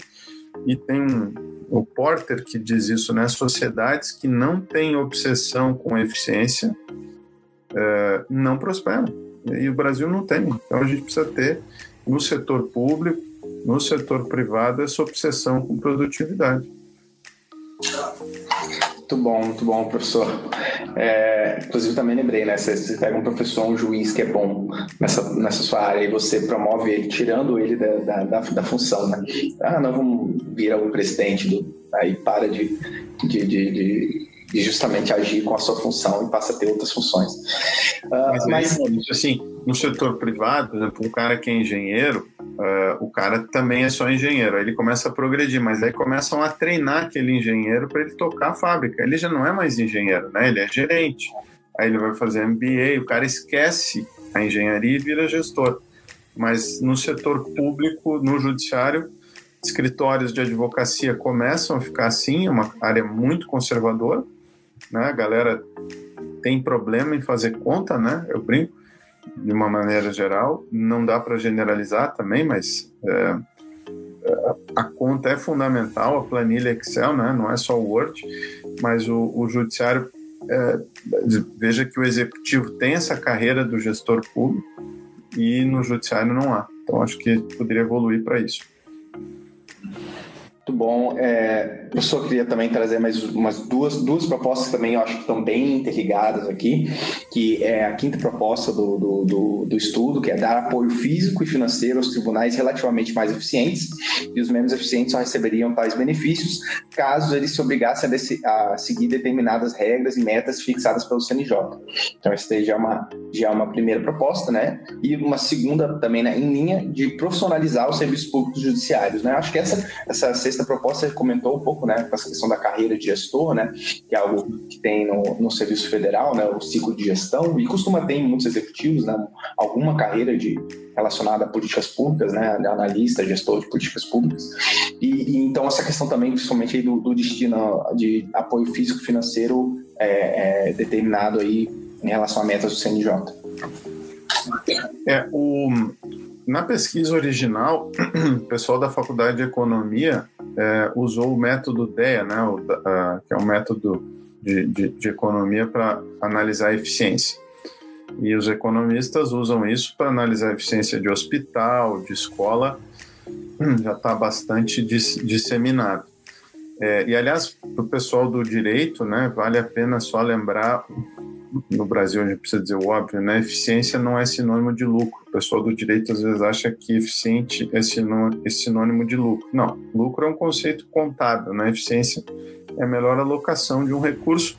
[SPEAKER 3] E tem o Porter que diz isso, né? Sociedades que não têm obsessão com eficiência é, não prosperam. E o Brasil não tem. Então a gente precisa ter no setor público, no setor privado, essa obsessão com produtividade.
[SPEAKER 2] Muito bom, muito bom, professor. É, inclusive, também lembrei, né? Você, você, pega um professor, um juiz que é bom nessa, nessa sua área e você promove ele, tirando ele da, da, da, da função, né? Ah, não, vamos virar o presidente, do, aí para de, de, de, de de justamente agir com a sua função e passa a ter outras funções.
[SPEAKER 3] Uh, mas, mas... Aí, assim, no setor privado, por exemplo, um cara que é engenheiro, uh, o cara também é só engenheiro, aí ele começa a progredir, mas aí começam a treinar aquele engenheiro para ele tocar a fábrica. Ele já não é mais engenheiro, né? Ele é gerente. Aí ele vai fazer MBA, o cara esquece a engenharia e vira gestor. Mas no setor público, no judiciário, escritórios de advocacia começam a ficar assim, é uma área muito conservadora, né? A galera tem problema em fazer conta, né? Eu brinco de uma maneira geral, não dá para generalizar também, mas é, é, a conta é fundamental, a planilha Excel, né? Não é só o Word, mas o, o judiciário é, veja que o executivo tem essa carreira do gestor público e no judiciário não há. Então acho que poderia evoluir para isso.
[SPEAKER 2] Muito bom. É, só queria também trazer mais umas duas, duas propostas também eu acho que estão bem interligadas aqui, que é a quinta proposta do, do, do, do, estudo, que é dar apoio físico e financeiro aos tribunais relativamente mais eficientes, e os menos eficientes só receberiam tais benefícios caso eles se obrigassem a, a seguir determinadas regras e metas fixadas pelo CNJ. Então, essa já é uma, já é uma primeira proposta, né? E uma segunda também né, em linha de profissionalizar os serviços públicos judiciários, né? Acho que essa, essa sexta proposta comentou um pouco, né, com essa questão da carreira de gestor, né, que é algo que tem no, no serviço federal, né, o ciclo de gestão, e costuma ter em muitos executivos, né, alguma carreira de relacionada a políticas públicas, né, analista, gestor de políticas públicas, e, e então essa questão também, principalmente do, do, destino de apoio físico-financeiro é, é, determinado aí em relação a metas do CNJ.
[SPEAKER 3] É, o, na pesquisa original, *clears throat* o pessoal da Faculdade de Economia é, usou o método DEA, né, o, que é um método de, de, de economia para analisar a eficiência. E os economistas usam isso para analisar a eficiência de hospital, de escola, já está bastante dis, disseminado. É, e, aliás, para o pessoal do direito, né, vale a pena só lembrar no Brasil a gente precisa dizer o óbvio, né? Eficiência não é sinônimo de lucro. O pessoal do direito às vezes acha que eficiente é sinônimo de lucro. Não, lucro é um conceito contábil, né? Eficiência é a melhor alocação de um recurso.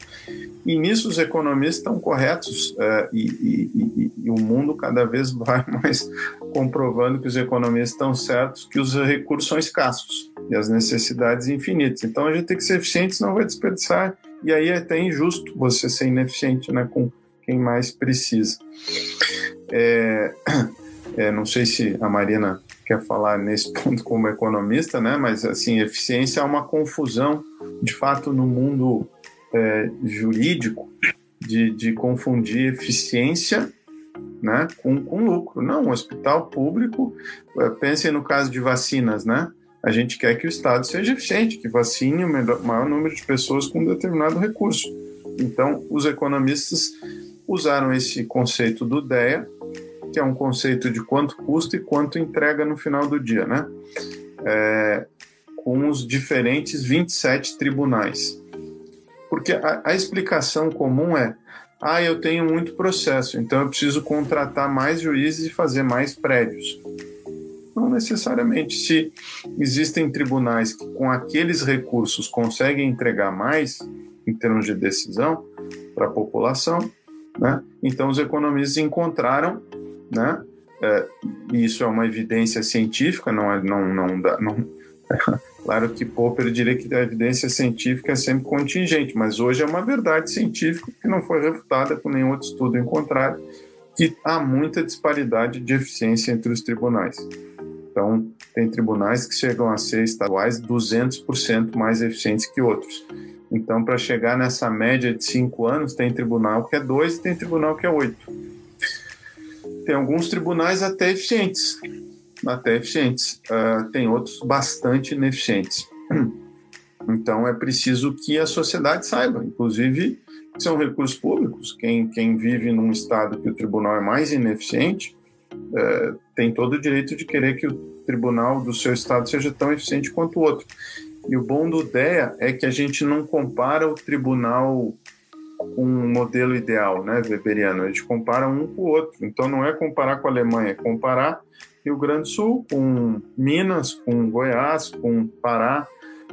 [SPEAKER 3] E nisso os economistas estão corretos uh, e, e, e, e, o mundo cada vez *laughs* vai mais comprovando que os economistas estão certos, que os recursos são escassos e as necessidades infinitas. Então a gente tem que ser eficiente, senão vai desperdiçar e aí é até injusto você ser ineficiente né, com quem mais precisa. É, *clears throat* é, não sei se a Marina quer falar nesse *laughs* ponto como economista, né? Mas assim, eficiência é uma confusão, de fato, no mundo é, jurídico, de, de confundir eficiência né, com, com lucro. Não, um hospital público, é, pensem no caso de vacinas, né? A gente quer que o Estado seja eficiente, que vacine o maior número de pessoas com um determinado recurso. Então, os economistas usaram esse conceito do DEA, que é um conceito de quanto custa e quanto entrega no final do dia, né? É, com os diferentes 27 tribunais. Porque a, a explicação comum é: ah, eu tenho muito processo, então eu preciso contratar mais juízes e fazer mais prédios. Não necessariamente. Se existem tribunais que, com aqueles recursos, conseguem entregar mais em termos de decisão para a população, né? então os economistas encontraram, né? É, isso é uma evidência científica, não é, não, não, dá, não *laughs* Claro que Popper diria que a evidência científica é sempre contingente, mas hoje é uma verdade científica que não foi refutada por nenhum outro estudo em contrário, que há muita disparidade de eficiência entre os tribunais. Então, tem tribunais que chegam a ser estaduais 200% mais eficientes que outros. Então, para chegar nessa média de cinco anos, tem tribunal que é dois e tem tribunal que é oito. Tem alguns tribunais até eficientes, até eficientes. Uh, tem outros bastante ineficientes. Então é preciso que a sociedade saiba, inclusive são recursos públicos. Quem, quem vive num estado que o tribunal é mais ineficiente uh, tem todo o direito de querer que o tribunal do seu estado seja tão eficiente quanto o outro. E o bom do DEA é que a gente não compara o tribunal com um modelo ideal, né, weberiano. A gente compara um com o outro. Então não é comparar com a Alemanha, é comparar Rio Grande do Sul, com Minas, com Goiás, com Pará,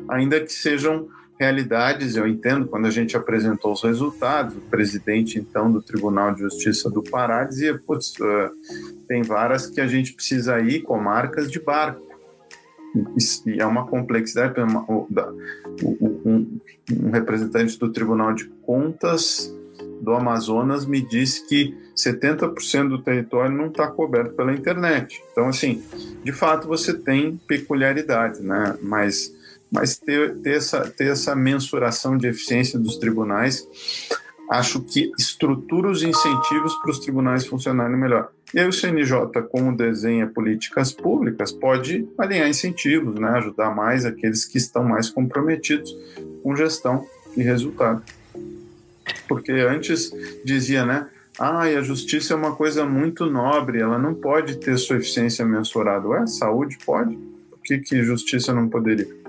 [SPEAKER 3] ainda que sejam realidades, eu entendo, quando a gente apresentou os resultados, o presidente, então, do Tribunal de Justiça do Pará dizia, putz, uh, tem varas que a gente precisa ir com marcas de barco. E é uma complexidade. Um, um representante do Tribunal de Contas do Amazonas me disse que 70% do território não está coberto pela internet. Então, assim, de fato você tem peculiaridades, né? Mas, mas ter, ter, essa, ter essa mensuração de eficiência dos tribunais, acho que estrutura os incentivos para os tribunais funcionarem melhor. E aí o CNJ, como desenha políticas públicas, pode alinhar incentivos, né? ajudar mais aqueles que estão mais comprometidos com gestão e resultado. Porque antes dizia, né? Ah, e a justiça é uma coisa muito nobre, ela não pode ter sua eficiência mensurada. Ué, saúde pode? Por que, que justiça não poderia?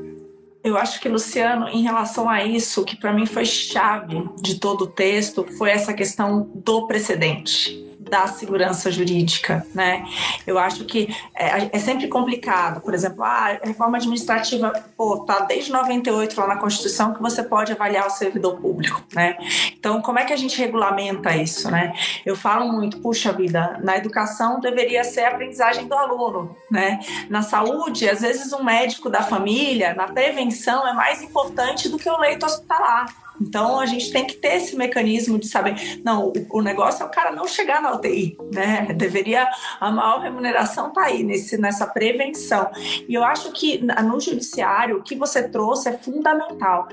[SPEAKER 4] Eu acho que, Luciano, em relação a isso, o que para mim foi chave de todo o texto foi essa questão do precedente da segurança jurídica, né? Eu acho que é, é, sempre complicado. Por exemplo, ah, a reforma administrativa, pô, tá desde 98 lá na Constituição que você pode avaliar o servidor público, né? Então, como é que a gente regulamenta isso, né? Eu falo muito, puxa vida, na educação deveria ser a aprendizagem do aluno, né? Na saúde, às vezes um médico da família, na prevenção é mais importante do que o leito hospitalar. Então a gente tem que ter esse mecanismo de saber, não, o, negócio é o cara não chegar na UTI, né? Deveria a maior remuneração tá aí nesse, nessa prevenção. E eu acho que no judiciário o que você trouxe é fundamental.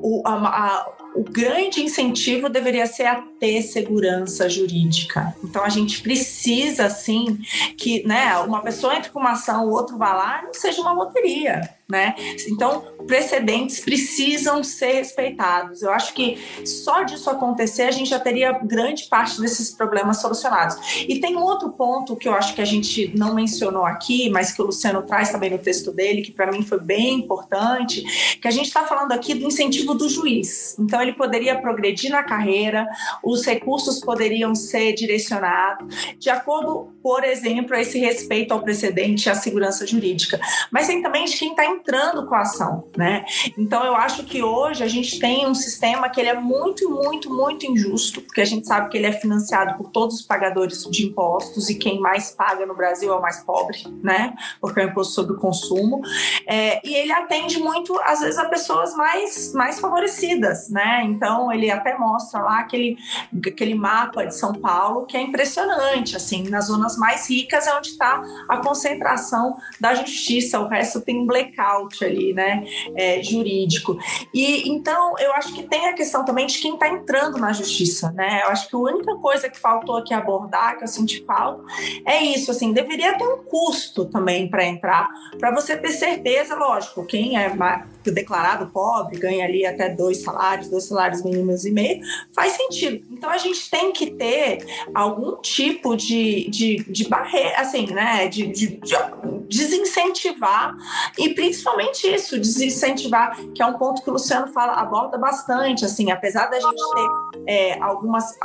[SPEAKER 4] O, a, a, o grande incentivo deveria ser a ter segurança jurídica. Então a gente precisa sim que, né, uma pessoa entre com uma ação, o outro vá lá, não seja uma loteria né? Então, precedentes precisam ser respeitados. Eu acho que só disso acontecer a gente já teria grande parte desses problemas solucionados. E tem um outro ponto que eu acho que a gente não mencionou aqui, mas que o Luciano traz também no texto dele, que para mim foi bem importante, que a gente está falando aqui do incentivo do juiz. Então, ele poderia progredir na carreira, os recursos poderiam ser direcionados de acordo, por exemplo, a esse respeito ao precedente e à segurança jurídica. Mas tem também de quem está entrando com a ação, né? Então eu acho que hoje a gente tem um sistema que ele é muito, muito, muito injusto, porque a gente sabe que ele é financiado por todos os pagadores de impostos e quem mais paga no Brasil é o mais pobre, né? Porque é o imposto sobre o consumo. É, e ele atende muito, às vezes, a pessoas mais, mais favorecidas, né? Então ele até mostra lá aquele, aquele mapa de São Paulo que é impressionante, assim, nas zonas mais ricas é onde está a concentração da justiça, o resto tem blackout blackout ali, né, é, jurídico. E então eu acho que tem a questão também de quem está entrando na justiça, né? Eu acho que a única coisa que faltou aqui abordar, que eu senti falta, é isso, assim, deveria ter um custo também para entrar, para você ter certeza, lógico, quem é declarado pobre ganha ali até dois salários, dois salários mínimos e meio, faz sentido. Então a gente tem que ter algum tipo de, de, de barreira, assim, né, de, de, de desincentivar e principalmente isso, incentivar, que é um ponto que o Luciano fala, aborda bastante, assim, apesar da gente ter é, algumas,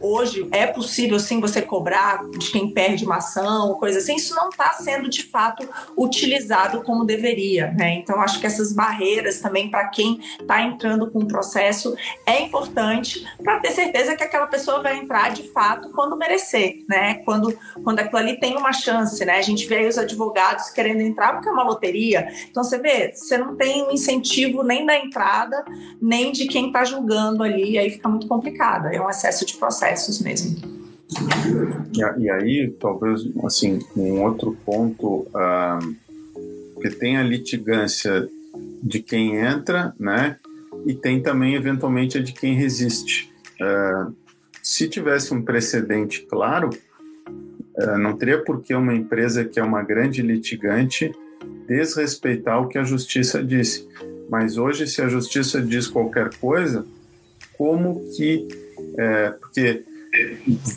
[SPEAKER 4] hoje é possível sim você cobrar de quem perde uma ação, coisa assim, isso não está sendo de fato utilizado como deveria, né? Então acho que essas barreiras também para quem está entrando com o processo é importante para ter certeza que aquela pessoa vai entrar de fato quando merecer, né? Quando quando aquilo ali tem uma chance, né? A gente vê aí os advogados querendo entrar porque é uma loteria, então você vê, você não tem um incentivo nem da entrada nem de quem está julgando ali, aí fica muito complicado, é um excesso de processo processos mesmo.
[SPEAKER 3] E, aí, talvez, assim, um outro ponto, ah, que tem a litigância de quem entra, né? E tem também, eventualmente, a de quem resiste. Se tivesse um precedente claro, ah, não teria por que uma empresa que é uma grande litigante desrespeitar o que a justiça disse. Mas hoje, se a justiça diz qualquer coisa, como que é, porque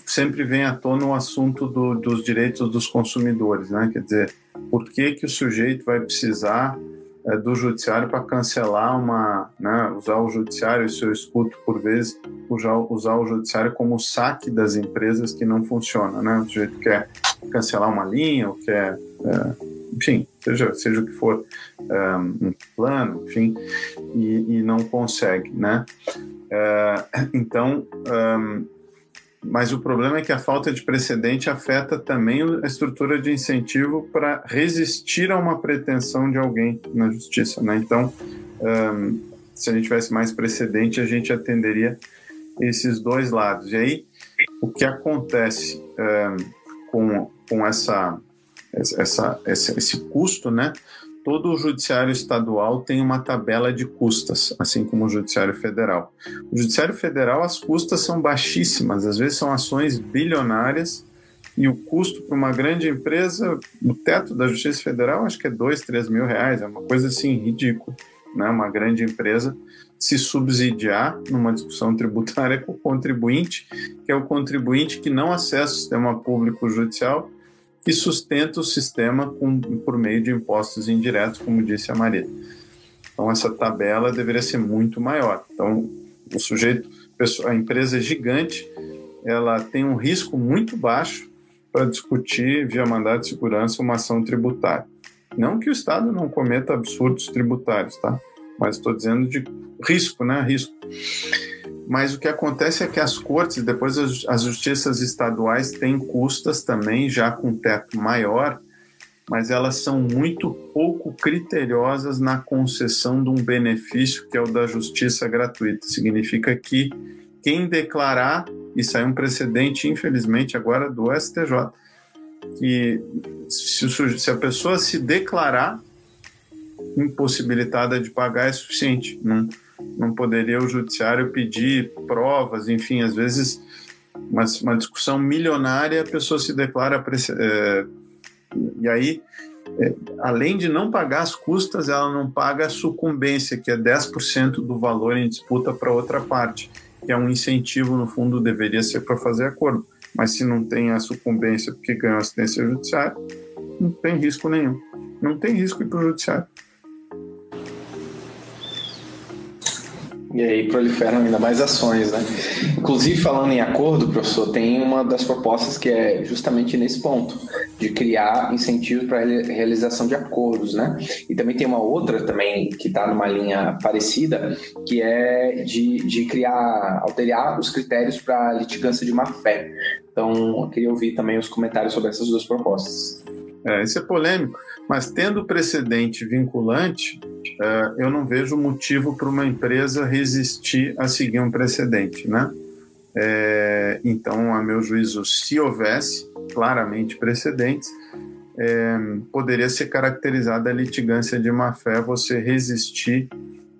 [SPEAKER 3] sempre vem à tona o assunto do, dos direitos dos consumidores, né? Quer dizer, por que que o sujeito vai precisar é, do judiciário para cancelar uma, né? Usar o judiciário, isso eu escuto por vezes, usar, usar o judiciário como saque das empresas que não funciona, né? O sujeito quer cancelar uma linha ou quer, é, enfim, seja seja o que for, é, um plano, enfim, e, e não consegue, né? É, então, um, mas o problema é que a falta de precedente afeta também a estrutura de incentivo para resistir a uma pretensão de alguém na justiça. Né? Então, um, se a gente tivesse mais precedente, a gente atenderia esses dois lados. E aí, o que acontece um, com, com essa, essa, esse, esse custo, né? Todo o judiciário estadual tem uma tabela de custas, assim como o judiciário federal. O judiciário federal, as custas são baixíssimas, às vezes são ações bilionárias e o custo para uma grande empresa, o teto da Justiça Federal, acho que é dois, três mil reais, é uma coisa assim ridícula, né? Uma grande empresa se subsidiar numa discussão tributária *laughs* com o contribuinte, que é o contribuinte que não acessa o sistema público judicial que sustenta o sistema com, por meio de impostos indiretos, como disse a Maria. Então, essa tabela deveria ser muito maior. Então, o sujeito, a empresa é gigante, ela tem um risco muito baixo para discutir, via mandado de segurança, uma ação tributária. Não que o Estado não cometa absurdos tributários, tá? Mas estou dizendo de risco, né? Risco. Mas o que acontece é que as cortes, depois as, justiças estaduais têm custas também, já com teto maior, mas elas são muito pouco criteriosas na concessão de um benefício que é o da justiça gratuita. Significa que quem declarar, e saiu um precedente, infelizmente, agora do STJ, que se, se a pessoa se declarar impossibilitada de pagar é suficiente. Não, não poderia o judiciário pedir provas, enfim, às vezes uma, uma discussão milionária a pessoa se declara é, e aí é, além de não pagar as custas, ela não paga a sucumbência, que é 10% do valor em disputa para outra parte, que é um incentivo, no fundo, deveria ser para fazer acordo. Mas se não tem a sucumbência porque ganhou assistência judiciária, não tem risco nenhum. Não tem risco ir para o judiciário.
[SPEAKER 2] E aí proliferam ainda mais ações, né? Inclusive, falando em acordo, professor, tem uma das propostas que é justamente nesse ponto, de criar incentivos para a realização de acordos, né? E também tem uma outra também que está numa linha parecida, que é de, de criar, alterar os critérios para litigância de má-fé. Então, eu queria ouvir também os comentários sobre essas duas propostas.
[SPEAKER 3] É, isso é polêmico, mas tendo precedente vinculante, é, eu não vejo motivo para uma empresa resistir a seguir um precedente, né? É, então, a meu juízo, se houvesse claramente precedentes, é, poderia ser caracterizada a litigância de má-fé, você resistir,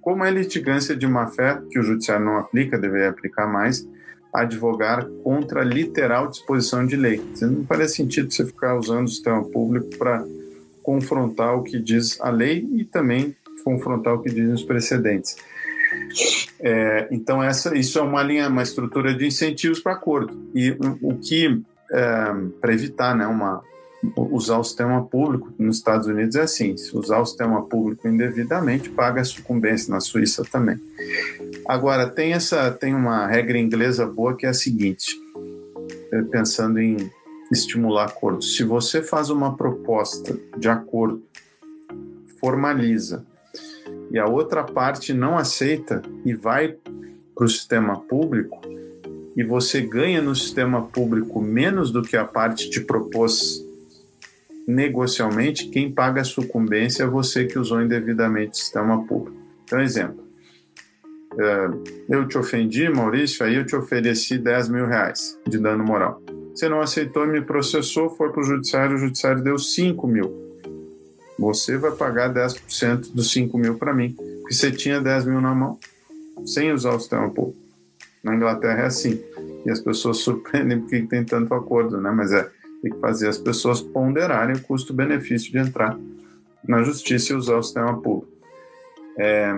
[SPEAKER 3] como é litigância de má-fé, que o judiciário não aplica, deveria aplicar mais, advogar contra a literal disposição de lei. Não parece sentido você ficar usando o sistema público para confrontar o que diz a lei e também confrontar o que dizem os precedentes. É, então essa, isso é uma linha, uma estrutura de incentivos para acordo e o, o que é, para evitar, né, uma usar o sistema público nos Estados Unidos é assim: se usar o sistema público indevidamente, paga a sucumbência. Na Suíça também. Agora, tem, essa, tem uma regra inglesa boa que é a seguinte: é, pensando em estimular acordos. Se você faz uma proposta de acordo, formaliza, e a outra parte não aceita e vai para o sistema público, e você ganha no sistema público menos do que a parte te propôs negocialmente, quem paga a sucumbência é você que usou indevidamente o sistema público. Então, exemplo. É, eu te ofendi, Maurício, aí eu te ofereci 10 mil reais de dano moral. Você não aceitou, me processou, foi para o judiciário, o judiciário deu 5 mil. Você vai pagar 10% dos 5 mil para mim, porque você tinha 10 mil na mão, sem usar o sistema público. Na Inglaterra é assim. E as pessoas *laughs* surpreendem porque tem tanto acordo, né? Mas é, tem que fazer as pessoas ponderarem o custo-benefício de entrar na justiça e usar o sistema público. É,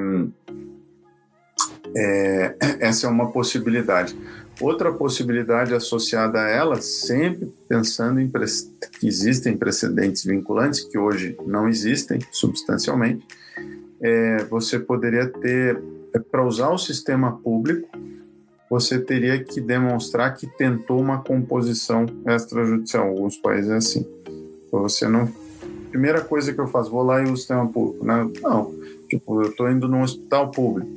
[SPEAKER 3] é, essa é uma possibilidade. Outra possibilidade associada a ela, sempre pensando em que existem precedentes vinculantes, que hoje não existem substancialmente, é, você poderia ter, é, para usar o sistema público, você teria que demonstrar que tentou uma composição extrajudicial. Alguns países é assim. Então, você não. Primeira coisa que eu faço, vou lá e uso o sistema público. Né? Não. Tipo, eu estou indo num hospital público.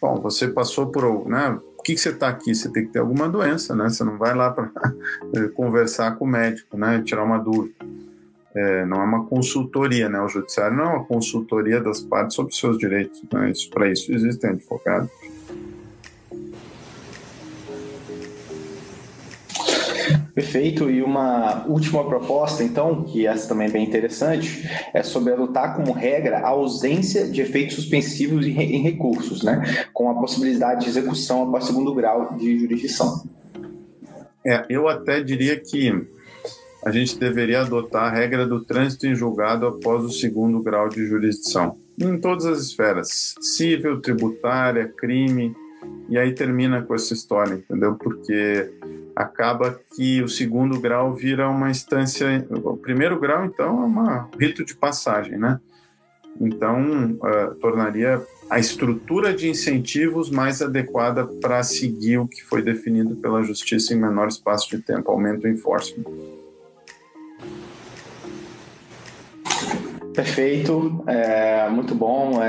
[SPEAKER 3] Bom, você passou por. Né? Que, que você está aqui? Você tem que ter alguma doença, né? Você não vai lá para *laughs* conversar com o médico, né? Tirar uma dúvida. É, não é uma consultoria, né? O judiciário não é uma consultoria das partes sobre seus direitos. Né? Isso, para isso existem advogados.
[SPEAKER 2] Perfeito. E uma última proposta, então, que essa também é bem interessante, é sobre adotar como regra a ausência de efeitos suspensivos em recursos, né? com a possibilidade de execução após segundo grau de jurisdição.
[SPEAKER 3] É, eu até diria que a gente deveria adotar a regra do trânsito em julgado após o segundo grau de jurisdição, em todas as esferas, civil, tributária, crime, e aí termina com essa história, entendeu? Porque acaba que o segundo grau vira uma instância. O primeiro grau, então, é um rito de passagem, né? Então, uh, tornaria a estrutura de incentivos mais adequada para seguir o que foi definido pela justiça em menor espaço de tempo, aumento o enforcement.
[SPEAKER 2] Perfeito, é, muito bom. É,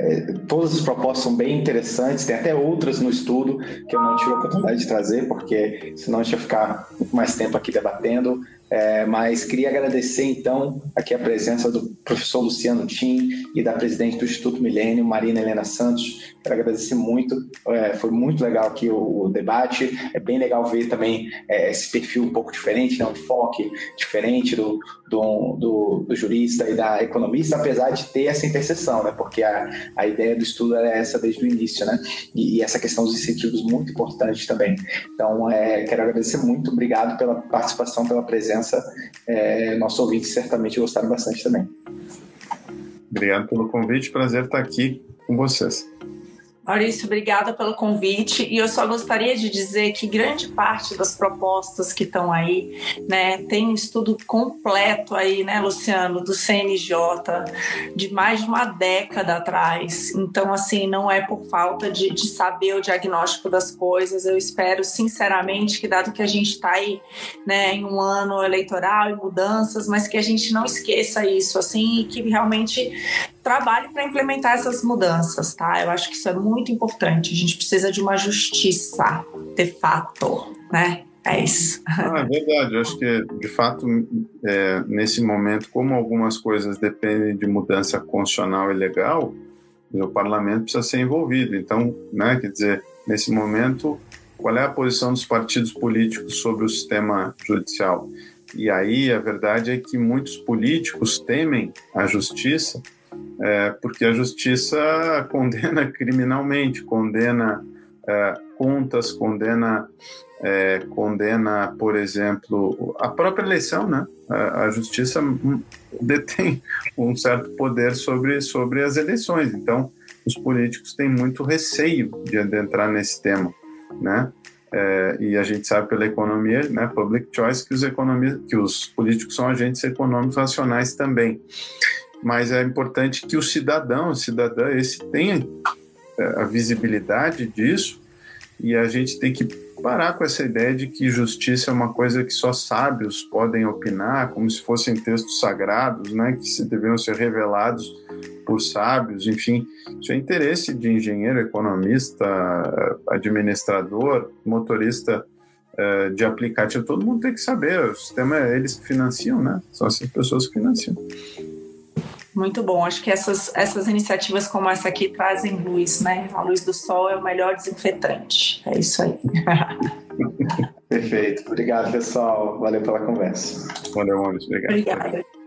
[SPEAKER 2] é, todas as propostas são bem interessantes, tem até outras no estudo que eu não tive a oportunidade de trazer, porque senão a gente ia ficar muito mais tempo aqui debatendo. É, mas queria agradecer então aqui a presença do professor Luciano Tim e da presidente do Instituto Milênio, Marina Helena Santos. Quero agradecer muito, é, foi muito legal aqui o, o, debate. É bem legal ver também é, esse perfil um pouco diferente, né? um enfoque diferente do, do, do, do, jurista e da economista, apesar de ter essa interseção, né? porque a, a ideia do estudo era essa desde o início, né? e, e essa questão dos incentivos muito importante também. Então, é, quero agradecer muito, obrigado pela participação, pela presença. É, nossos ouvintes certamente gostaram bastante também.
[SPEAKER 3] Obrigado pelo convite, prazer estar aqui com vocês.
[SPEAKER 4] Maurício, obrigada pelo convite. E eu só gostaria de dizer que grande parte das propostas que estão aí, né, tem um estudo completo aí, né, Luciano, do CNJ, de mais de uma década atrás. Então, assim, não é por falta de, de saber o diagnóstico das coisas. Eu espero, sinceramente, que dado que a gente está aí, né, em um ano eleitoral e mudanças, mas que a gente não esqueça isso, assim, e que realmente trabalhe para implementar essas mudanças, tá? Eu acho que isso é muito importante. A gente precisa de uma justiça, de fato, né? É isso.
[SPEAKER 3] Ah, é verdade. Eu acho que, de fato, é, nesse momento, como algumas coisas dependem de mudança constitucional e legal, o parlamento precisa ser envolvido. Então, né, quer dizer, nesse momento, qual é a posição dos partidos políticos sobre o sistema judicial? E aí, a verdade é que muitos políticos temem a justiça é, porque a justiça *laughs* condena criminalmente, condena é, contas, condena, é, condena, por exemplo, a própria eleição, né? A, a, justiça detém um certo poder sobre, sobre as eleições, então os políticos têm muito receio de adentrar nesse tema, né? É, e a gente sabe pela economia, né, public choice, que os, economistas, que os políticos são agentes econômicos racionais também. Mas é importante que o cidadão, o cidadã, esse tenha é, a visibilidade disso e a gente tem que parar com essa ideia de que justiça é uma coisa que só sábios podem opinar, como se fossem textos sagrados, né, que se deveriam ser revelados por sábios, enfim, isso é interesse de engenheiro, economista, administrador, motorista eh, de aplicativo, todo mundo tem que saber, o sistema é eles que financiam, né? São essas pessoas que financiam.
[SPEAKER 4] Muito bom. Acho que essas, essas iniciativas como essa aqui trazem luz, né? A luz do sol é o melhor desinfetante. É isso aí. *laughs*
[SPEAKER 2] Perfeito. Obrigado, pessoal. Valeu pela conversa.
[SPEAKER 3] Valeu, Maurício. Obrigado.
[SPEAKER 4] Obrigada.